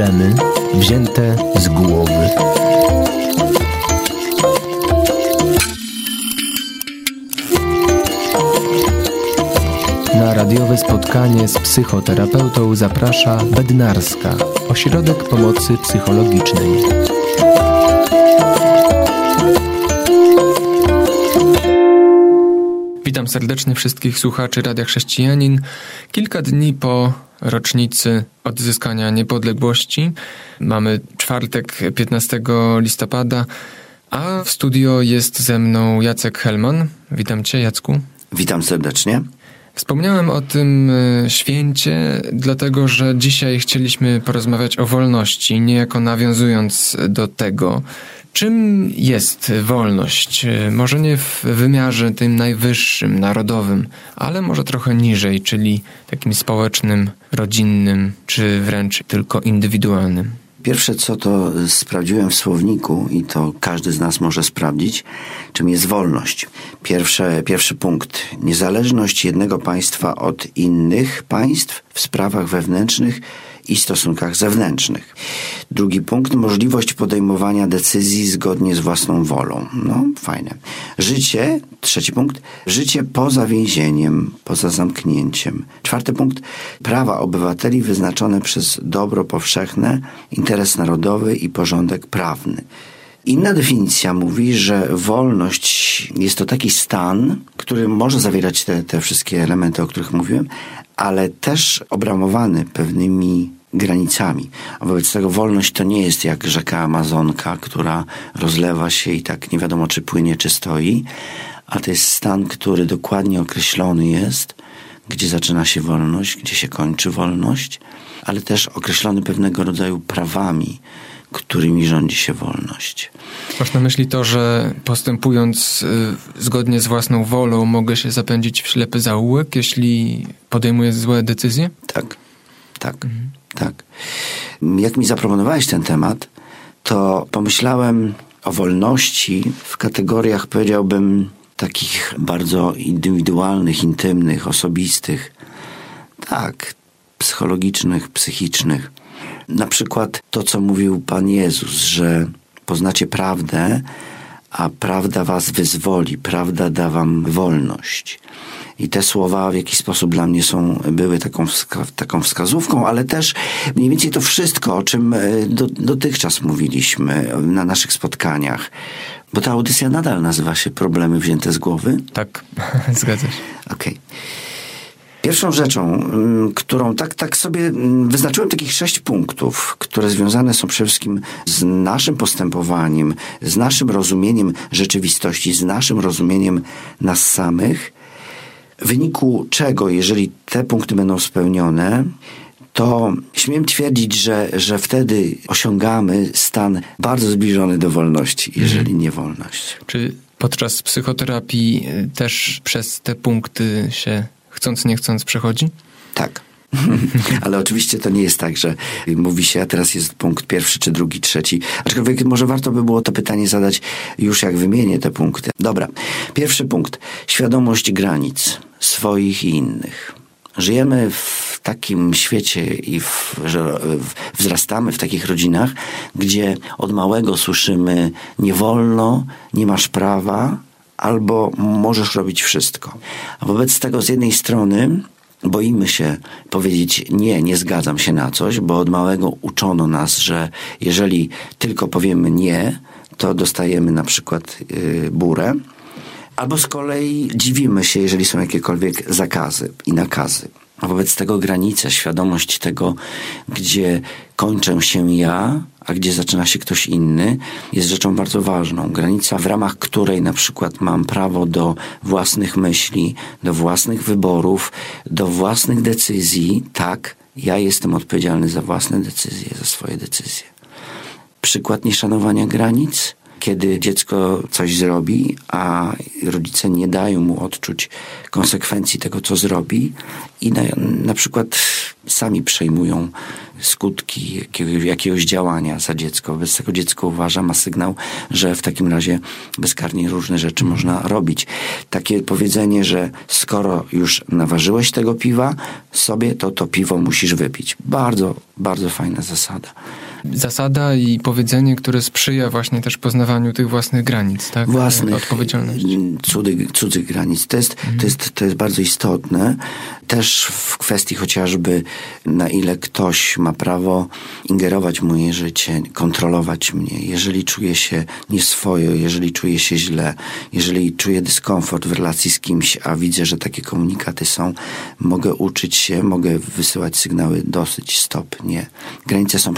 problemy wzięte z głowy. Na radiowe spotkanie z psychoterapeutą zaprasza Bednarska, ośrodek pomocy psychologicznej. Witam serdecznie wszystkich słuchaczy Radia Chrześcijanin. Kilka dni po rocznicy odzyskania niepodległości. Mamy czwartek 15 listopada, a w studio jest ze mną Jacek Helman. Witam Cię, Jacku. Witam serdecznie. Wspomniałem o tym e, święcie, dlatego że dzisiaj chcieliśmy porozmawiać o wolności, niejako nawiązując do tego, czym jest wolność. E, może nie w wymiarze tym najwyższym, narodowym, ale może trochę niżej, czyli takim społecznym, rodzinnym, czy wręcz tylko indywidualnym. Pierwsze co to sprawdziłem w słowniku i to każdy z nas może sprawdzić, czym jest wolność. Pierwsze, pierwszy punkt. Niezależność jednego państwa od innych państw w sprawach wewnętrznych i stosunkach zewnętrznych. Drugi punkt, możliwość podejmowania decyzji zgodnie z własną wolą. No, fajne. Życie, trzeci punkt, życie poza więzieniem, poza zamknięciem. Czwarty punkt, prawa obywateli wyznaczone przez dobro powszechne, interes narodowy i porządek prawny. Inna definicja mówi, że wolność jest to taki stan, który może zawierać te, te wszystkie elementy, o których mówiłem, ale też obramowany pewnymi granicami. A wobec tego wolność to nie jest jak rzeka Amazonka, która rozlewa się i tak nie wiadomo, czy płynie, czy stoi, a to jest stan, który dokładnie określony jest, gdzie zaczyna się wolność, gdzie się kończy wolność, ale też określony pewnego rodzaju prawami, którymi rządzi się wolność. Masz na myśli to, że postępując y, zgodnie z własną wolą mogę się zapędzić w ślepy zaułek, jeśli podejmuję złe decyzje? Tak, tak, mhm. Tak. Jak mi zaproponowałeś ten temat, to pomyślałem o wolności w kategoriach, powiedziałbym, takich bardzo indywidualnych, intymnych, osobistych. Tak, psychologicznych, psychicznych. Na przykład to, co mówił Pan Jezus, że poznacie prawdę, a prawda was wyzwoli, prawda da wam wolność. I te słowa w jakiś sposób dla mnie są, były taką, wska taką wskazówką, ale też mniej więcej to wszystko, o czym e, do, dotychczas mówiliśmy na naszych spotkaniach. Bo ta audycja nadal nazywa się Problemy wzięte z głowy. Tak, zgadza się. Okej. Okay. Pierwszą rzeczą, mm, którą tak, tak sobie mm, wyznaczyłem takich sześć punktów, które związane są przede wszystkim z naszym postępowaniem, z naszym rozumieniem rzeczywistości, z naszym rozumieniem nas samych, w wyniku czego, jeżeli te punkty będą spełnione, to śmiem twierdzić, że, że wtedy osiągamy stan bardzo zbliżony do wolności, jeżeli nie wolność. Czy podczas psychoterapii y, też przez te punkty się chcąc nie chcąc przechodzi? Tak. Ale oczywiście to nie jest tak, że mówi się, a teraz jest punkt pierwszy, czy drugi, trzeci. Aczkolwiek może warto by było to pytanie zadać już jak wymienię te punkty. Dobra. Pierwszy punkt. Świadomość granic swoich i innych. Żyjemy w takim świecie i w, że wzrastamy w takich rodzinach, gdzie od małego słyszymy nie wolno, nie masz prawa, albo możesz robić wszystko. Wobec tego z jednej strony boimy się powiedzieć nie, nie zgadzam się na coś, bo od małego uczono nas, że jeżeli tylko powiemy nie, to dostajemy na przykład yy, burę. Albo z kolei dziwimy się, jeżeli są jakiekolwiek zakazy i nakazy. A wobec tego granica, świadomość tego, gdzie kończę się ja, a gdzie zaczyna się ktoś inny, jest rzeczą bardzo ważną. Granica, w ramach której na przykład mam prawo do własnych myśli, do własnych wyborów, do własnych decyzji, tak, ja jestem odpowiedzialny za własne decyzje, za swoje decyzje. Przykład nieszanowania granic, kiedy dziecko coś zrobi, a rodzice nie dają mu odczuć konsekwencji tego, co zrobi i na, na przykład sami przejmują skutki jakiegoś, jakiegoś działania za dziecko. Bez tego dziecko uważa, ma sygnał, że w takim razie bezkarnie różne rzeczy można robić. Takie powiedzenie, że skoro już naważyłeś tego piwa sobie, to to piwo musisz wypić. Bardzo, bardzo fajna zasada zasada i powiedzenie, które sprzyja właśnie też poznawaniu tych własnych granic, tak? Własnych, odpowiedzialności. Cudzych, cudzych granic. To jest, mhm. to, jest, to jest bardzo istotne. Też w kwestii chociażby na ile ktoś ma prawo ingerować w moje życie, kontrolować mnie. Jeżeli czuję się nieswojo, jeżeli czuję się źle, jeżeli czuję dyskomfort w relacji z kimś, a widzę, że takie komunikaty są, mogę uczyć się, mogę wysyłać sygnały dosyć, stop, nie. Granice są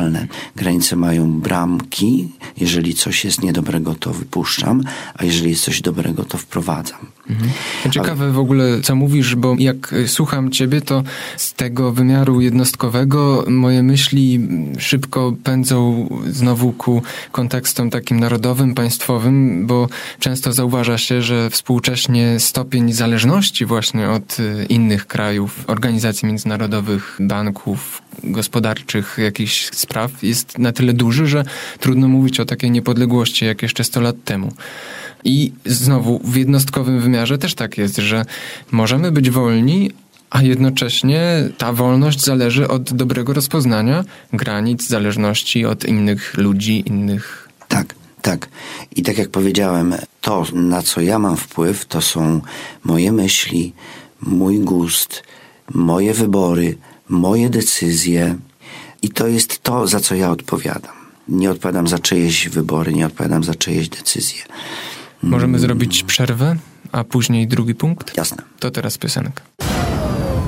przypuszczalne Granice mają bramki. Jeżeli coś jest niedobrego, to wypuszczam, a jeżeli jest coś dobrego, to wprowadzam. Mhm. Ciekawe w ogóle, co mówisz, bo jak słucham ciebie, to z tego wymiaru jednostkowego moje myśli szybko pędzą znowu ku kontekstom takim narodowym, państwowym, bo często zauważa się, że współcześnie stopień zależności właśnie od innych krajów, organizacji międzynarodowych, banków, gospodarczych, jakichś spraw jest na tyle duży, że trudno mówić o takiej niepodległości jak jeszcze 100 lat temu. I znowu w jednostkowym wymiarze też tak jest, że możemy być wolni, a jednocześnie ta wolność zależy od dobrego rozpoznania granic, zależności od innych ludzi, innych. Tak, tak. I tak jak powiedziałem, to na co ja mam wpływ, to są moje myśli, mój gust, moje wybory, moje decyzje i to jest to, za co ja odpowiadam. Nie odpowiadam za czyjeś wybory, nie odpowiadam za czyjeś decyzje. Możemy zrobić przerwę, a później drugi punkt? Jasne. To teraz piosenka.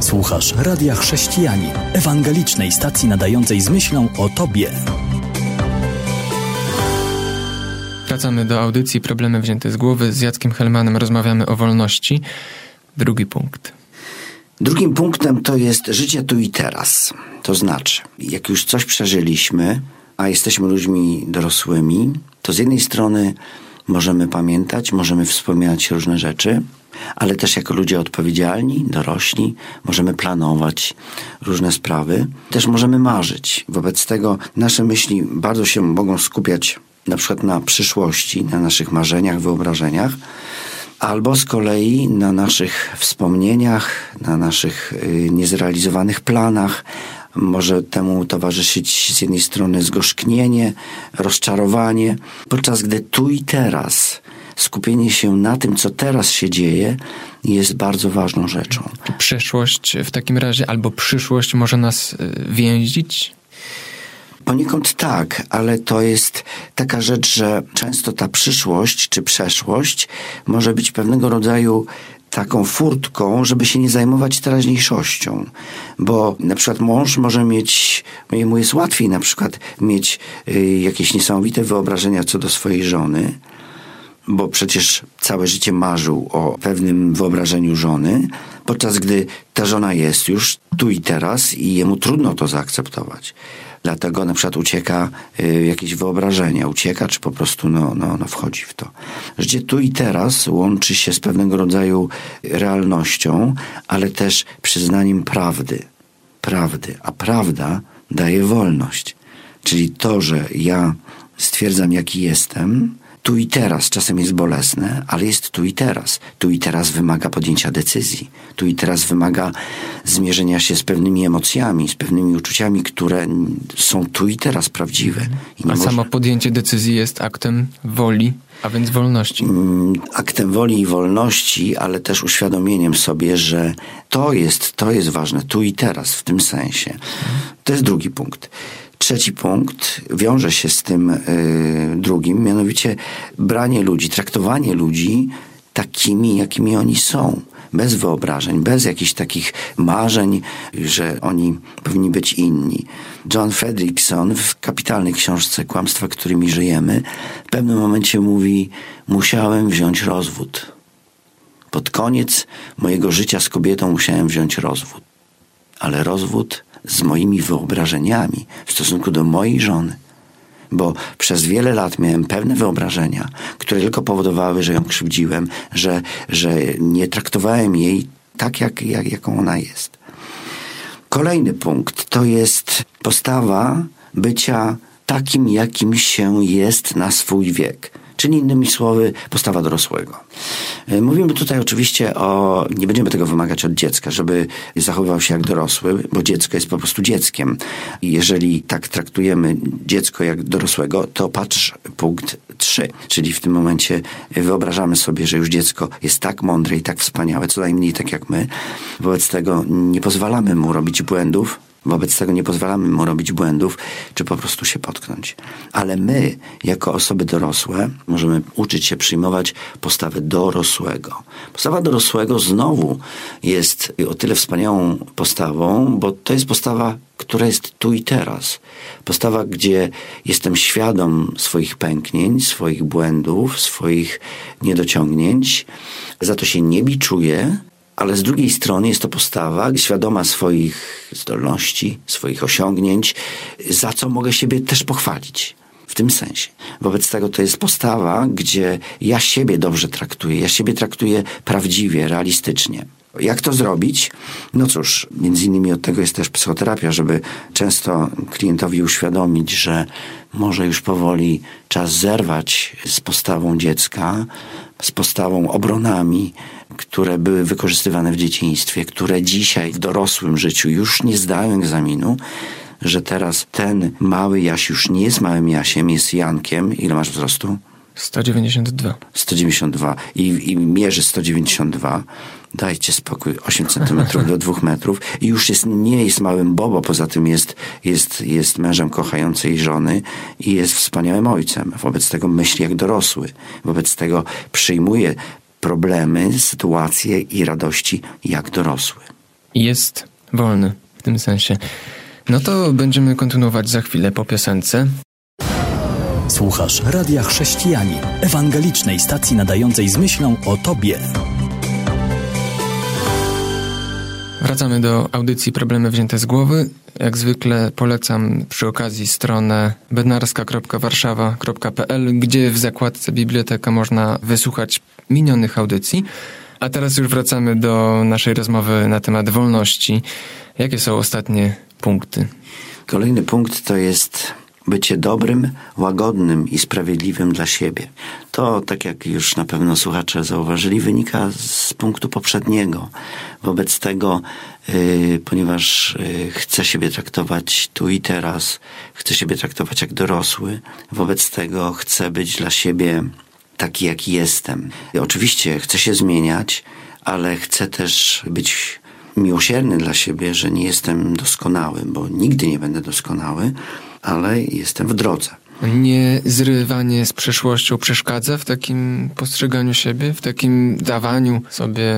Słuchasz Radia Chrześcijani, ewangelicznej stacji nadającej z myślą o Tobie. Wracamy do audycji Problemy wzięte z głowy. Z Jackiem Helmanem rozmawiamy o wolności. Drugi punkt. Drugim punktem to jest życie tu i teraz. To znaczy, jak już coś przeżyliśmy, a jesteśmy ludźmi dorosłymi, to z jednej strony możemy pamiętać, możemy wspominać różne rzeczy, ale też jako ludzie odpowiedzialni, dorośli, możemy planować różne sprawy. Też możemy marzyć. Wobec tego nasze myśli bardzo się mogą skupiać na przykład na przyszłości, na naszych marzeniach, wyobrażeniach, albo z kolei na naszych wspomnieniach, na naszych y, niezrealizowanych planach. Może temu towarzyszyć z jednej strony zgorzknienie, rozczarowanie, podczas gdy tu i teraz skupienie się na tym, co teraz się dzieje, jest bardzo ważną rzeczą. Przeszłość w takim razie albo przyszłość może nas y, więzić? Poniekąd tak, ale to jest taka rzecz, że często ta przyszłość czy przeszłość może być pewnego rodzaju taką furtką, żeby się nie zajmować teraźniejszością. Bo na przykład mąż może mieć, mu jest łatwiej na przykład mieć y, jakieś niesamowite wyobrażenia co do swojej żony, bo przecież całe życie marzył o pewnym wyobrażeniu żony, podczas gdy ta żona jest już tu i teraz i jemu trudno to zaakceptować. Dlatego na przykład ucieka y, jakieś wyobrażenia, ucieka, czy po prostu no, no, no wchodzi w to. Życie tu i teraz łączy się z pewnego rodzaju realnością, ale też przyznaniem prawdy. Prawdy. A prawda daje wolność. Czyli to, że ja stwierdzam, jaki jestem, tu i teraz czasem jest bolesne, ale jest tu i teraz. Tu i teraz wymaga podjęcia decyzji. Tu i teraz wymaga zmierzenia się z pewnymi emocjami, z pewnymi uczuciami, które są tu i teraz prawdziwe. I a samo podjęcie decyzji jest aktem woli, a więc wolności. Mm, aktem woli i wolności, ale też uświadomieniem sobie, że to jest, to jest ważne tu i teraz w tym sensie. To jest drugi punkt. Trzeci punkt wiąże się z tym y, drugim, mianowicie branie ludzi, traktowanie ludzi takimi, jakimi oni są. Bez wyobrażeń, bez jakichś takich marzeń, że oni powinni być inni. John Fredrickson w kapitalnej książce Kłamstwa, którymi żyjemy, w pewnym momencie mówi: Musiałem wziąć rozwód. Pod koniec mojego życia z kobietą musiałem wziąć rozwód. Ale rozwód z moimi wyobrażeniami w stosunku do mojej żony bo przez wiele lat miałem pewne wyobrażenia, które tylko powodowały, że ją krzywdziłem, że, że nie traktowałem jej tak, jak, jak, jaką ona jest. Kolejny punkt to jest postawa bycia takim, jakim się jest na swój wiek. Czyli innymi słowy, postawa dorosłego. E, mówimy tutaj oczywiście o, nie będziemy tego wymagać od dziecka, żeby zachowywał się jak dorosły, bo dziecko jest po prostu dzieckiem. I jeżeli tak traktujemy dziecko jak dorosłego, to patrz punkt 3. Czyli w tym momencie wyobrażamy sobie, że już dziecko jest tak mądre i tak wspaniałe, co najmniej tak jak my. Wobec tego nie pozwalamy mu robić błędów, Wobec tego nie pozwalamy mu robić błędów, czy po prostu się potknąć. Ale my, jako osoby dorosłe, możemy uczyć się przyjmować postawę dorosłego. Postawa dorosłego znowu jest o tyle wspaniałą postawą, bo to jest postawa, która jest tu i teraz. Postawa, gdzie jestem świadom swoich pęknięć, swoich błędów, swoich niedociągnięć, za to się nie biczuję, ale z drugiej strony jest to postawa świadoma swoich zdolności, swoich osiągnięć, za co mogę siebie też pochwalić. W tym sensie. Wobec tego to jest postawa, gdzie ja siebie dobrze traktuję, ja siebie traktuję prawdziwie, realistycznie. Jak to zrobić? No cóż, między innymi od tego jest też psychoterapia, żeby często klientowi uświadomić, że może już powoli czas zerwać z postawą dziecka, z postawą obronami, które były wykorzystywane w dzieciństwie, które dzisiaj w dorosłym życiu już nie zdają egzaminu, że teraz ten mały Jaś już nie jest małym Jasiem, jest Jankiem. Ile masz wzrostu? 192. 192 i, i mierzy 192. Dajcie spokój, 8 centymetrów do 2 metrów i już jest, nie jest małym Bobo, poza tym jest, jest, jest mężem kochającej żony i jest wspaniałym ojcem. Wobec tego myśli jak dorosły. Wobec tego przyjmuje problemy, sytuacje i radości jak dorosły. Jest wolny w tym sensie. No to będziemy kontynuować za chwilę po piosence. Słuchasz Radia Chrześcijani, ewangelicznej stacji nadającej z myślą o Tobie. Wracamy do audycji Problemy wzięte z głowy. Jak zwykle polecam przy okazji stronę bednarska.warszawa.pl, gdzie w zakładce biblioteka można wysłuchać minionych audycji. A teraz już wracamy do naszej rozmowy na temat wolności. Jakie są ostatnie punkty? Kolejny punkt to jest bycie dobrym, łagodnym i sprawiedliwym dla siebie. To, tak jak już na pewno słuchacze zauważyli, wynika z punktu poprzedniego. Wobec tego, yy, ponieważ yy, chcę siebie traktować tu i teraz, chcę siebie traktować jak dorosły, wobec tego chcę być dla siebie taki, jaki jestem. I oczywiście chcę się zmieniać, ale chcę też być miłosierny dla siebie, że nie jestem doskonały, bo nigdy nie będę doskonały, ale jestem w drodze. Nie zrywanie z przeszłością przeszkadza w takim postrzeganiu siebie, w takim dawaniu sobie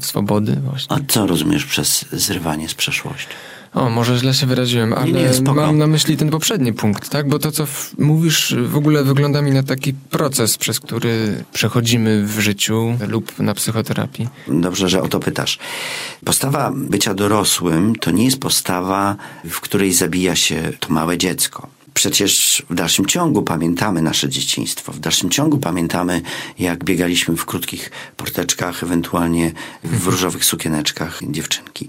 swobody właśnie. A co rozumiesz przez zrywanie z przeszłością? O, może źle się wyraziłem, ale nie, nie, mam na myśli ten poprzedni punkt, tak? Bo to, co mówisz, w ogóle wygląda mi na taki proces, przez który przechodzimy w życiu lub na psychoterapii. Dobrze, że o to pytasz. Postawa bycia dorosłym to nie jest postawa, w której zabija się to małe dziecko. Przecież w dalszym ciągu pamiętamy nasze dzieciństwo. W dalszym ciągu pamiętamy, jak biegaliśmy w krótkich porteczkach, ewentualnie w różowych sukieneczkach dziewczynki.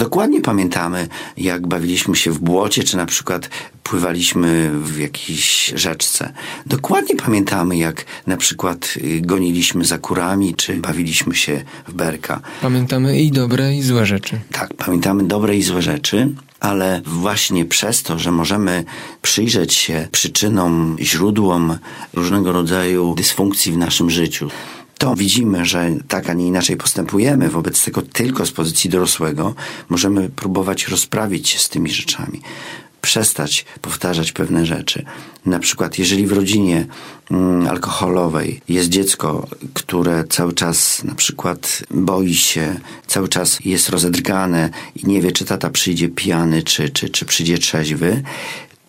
Dokładnie pamiętamy, jak bawiliśmy się w błocie, czy na przykład pływaliśmy w jakiejś rzeczce. Dokładnie pamiętamy, jak na przykład y, goniliśmy za kurami, czy bawiliśmy się w berka. Pamiętamy i dobre, i złe rzeczy. Tak, pamiętamy dobre i złe rzeczy, ale właśnie przez to, że możemy przyjrzeć się przyczynom, źródłom różnego rodzaju dysfunkcji w naszym życiu, to widzimy, że tak, a nie inaczej postępujemy, wobec tego tylko z pozycji dorosłego możemy próbować rozprawić się z tymi rzeczami przestać powtarzać pewne rzeczy. Na przykład, jeżeli w rodzinie mm, alkoholowej jest dziecko, które cały czas na przykład boi się, cały czas jest rozedrgane i nie wie, czy tata przyjdzie pijany, czy, czy, czy przyjdzie trzeźwy,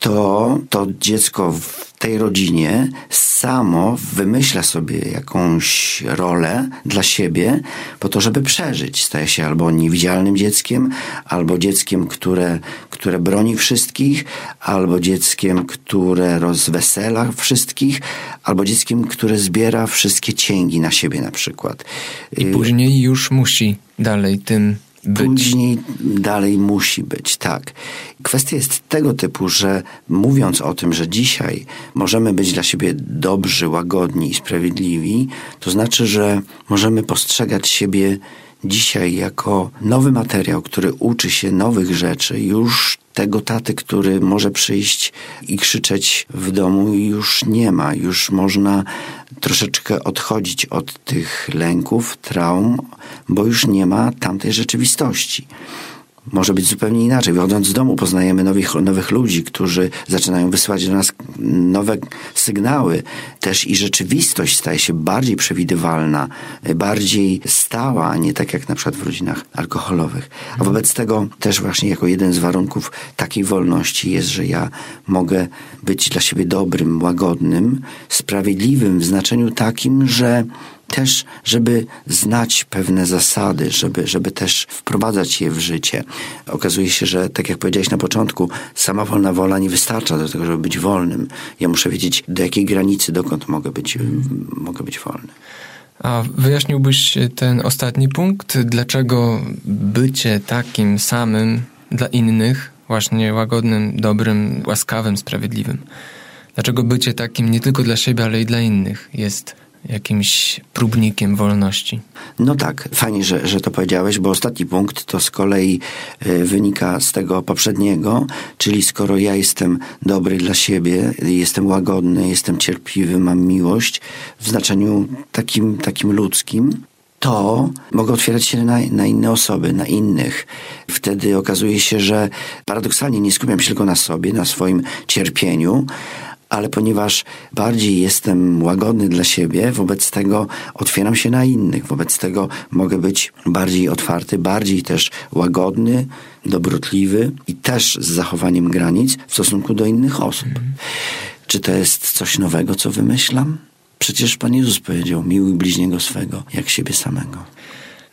to to dziecko w tej rodzinie samo wymyśla sobie jakąś rolę dla siebie po to, żeby przeżyć. Staje się albo niewidzialnym dzieckiem, albo dzieckiem, które, które broni wszystkich, albo dzieckiem, które rozwesela wszystkich, albo dzieckiem, które zbiera wszystkie cięgi na siebie na przykład. I później już musi dalej tym być. Później dalej musi być, tak. Kwestia jest tego typu, że mówiąc o tym, że dzisiaj możemy być dla siebie dobrzy, łagodni i sprawiedliwi, to znaczy, że możemy postrzegać siebie dzisiaj jako nowy materiał, który uczy się nowych rzeczy, już tego taty, który może przyjść i krzyczeć w domu, już nie ma. Już można troszeczkę odchodzić od tych lęków, traum, bo już nie ma tamtej rzeczywistości może być zupełnie inaczej. Wychodząc z domu poznajemy nowych, nowych ludzi, którzy zaczynają wysyłać do nas nowe sygnały. Też i rzeczywistość staje się bardziej przewidywalna, bardziej stała, a nie tak jak na przykład w rodzinach alkoholowych. A wobec tego też właśnie jako jeden z warunków takiej wolności jest, że ja mogę być dla siebie dobrym, łagodnym, sprawiedliwym w znaczeniu takim, że też, żeby znać pewne zasady, żeby, żeby też wprowadzać je w życie. Okazuje się, że tak jak powiedziałeś na początku, sama wolna wola nie wystarcza do tego, żeby być wolnym. Ja muszę wiedzieć, do jakiej granicy, dokąd mogę być, mogę być wolny. A wyjaśniłbyś ten ostatni punkt? Dlaczego bycie takim samym dla innych, właśnie łagodnym, dobrym, łaskawym, sprawiedliwym, dlaczego bycie takim nie tylko dla siebie, ale i dla innych jest jakimś próbnikiem wolności. No tak, fajnie, że, że to powiedziałeś, bo ostatni punkt to z kolei y, wynika z tego poprzedniego, czyli skoro ja jestem dobry dla siebie, jestem łagodny, jestem cierpliwy, mam miłość w znaczeniu takim, takim ludzkim, to mogę otwierać się na, na, inne osoby, na innych. Wtedy okazuje się, że paradoksalnie nie skupiam się tylko na sobie, na swoim cierpieniu, ale ponieważ bardziej jestem łagodny dla siebie, wobec tego otwieram się na innych, wobec tego mogę być bardziej otwarty, bardziej też łagodny, dobrotliwy i też z zachowaniem granic w stosunku do innych osób. Mhm. Czy to jest coś nowego, co wymyślam? Przecież Pan Jezus powiedział, miłuj bliźniego swego, jak siebie samego.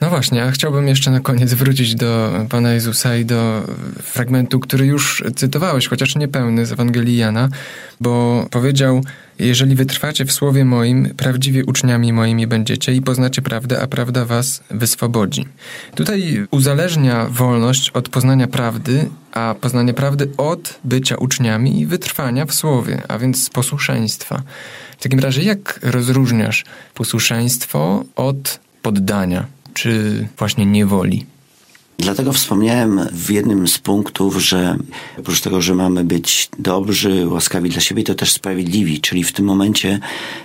No właśnie, a chciałbym jeszcze na koniec wrócić do Pana Jezusa i do fragmentu, który już cytowałeś, chociaż niepełny z Ewangelii Jana, bo powiedział, jeżeli wytrwacie w słowie moim, prawdziwie uczniami moimi będziecie i poznacie prawdę, a prawda was wyswobodzi. Tutaj uzależnia wolność od poznania prawdy, a poznanie prawdy od bycia uczniami i wytrwania w słowie, a więc posłuszeństwa. W takim razie, jak rozróżniasz posłuszeństwo od poddania? Czy właśnie niewoli? Dlatego wspomniałem w jednym z punktów, że oprócz tego, że mamy być dobrzy, łaskawi dla siebie, to też sprawiedliwi, czyli w tym momencie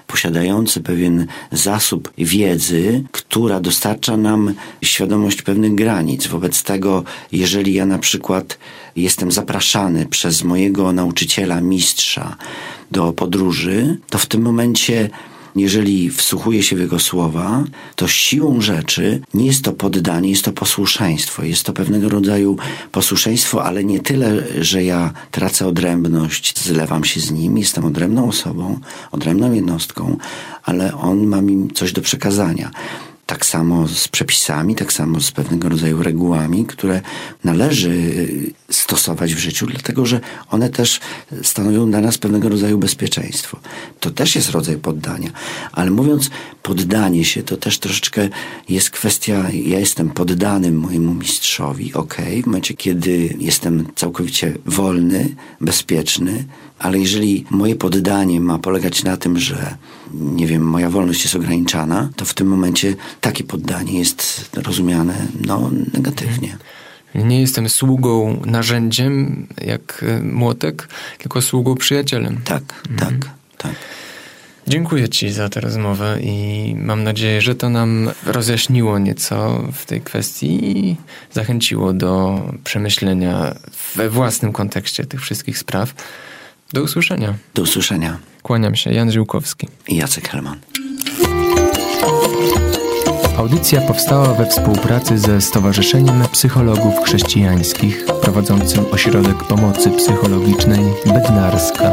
posiadający pewien zasób wiedzy, która dostarcza nam świadomość pewnych granic. Wobec tego, jeżeli ja na przykład jestem zapraszany przez mojego nauczyciela, mistrza do podróży, to w tym momencie jeżeli wsłuchuje się w jego słowa, to siłą rzeczy nie jest to poddanie, jest to posłuszeństwo. Jest to pewnego rodzaju posłuszeństwo, ale nie tyle, że ja tracę odrębność, zlewam się z nim, jestem odrębną osobą, odrębną jednostką, ale on ma mi coś do przekazania tak samo z przepisami, tak samo z pewnego rodzaju regułami, które należy y, stosować w życiu, dlatego że one też stanowią dla nas pewnego rodzaju bezpieczeństwo. To też jest rodzaj poddania, ale mówiąc poddanie się, to też troszeczkę jest kwestia, ja jestem poddanym mojemu mistrzowi, ok, w momencie, kiedy jestem całkowicie wolny, bezpieczny, ale jeżeli moje poddanie ma polegać na tym, że nie wiem, moja wolność jest ograniczana, to w tym momencie takie poddanie jest rozumiane no, negatywnie. Nie jestem sługą, narzędziem jak e, młotek, tylko sługą przyjacielem. Tak, mhm. tak, tak. Dziękuję Ci za tę rozmowę i mam nadzieję, że to nam rozjaśniło nieco w tej kwestii i zachęciło do przemyślenia we własnym kontekście tych wszystkich spraw. Do usłyszenia. Do usłyszenia. Kłaniam się, Jan Żyłkowski i Jacek Helman. Audycja powstała we współpracy ze Stowarzyszeniem Psychologów Chrześcijańskich prowadzącym Ośrodek Pomocy Psychologicznej Bednarska.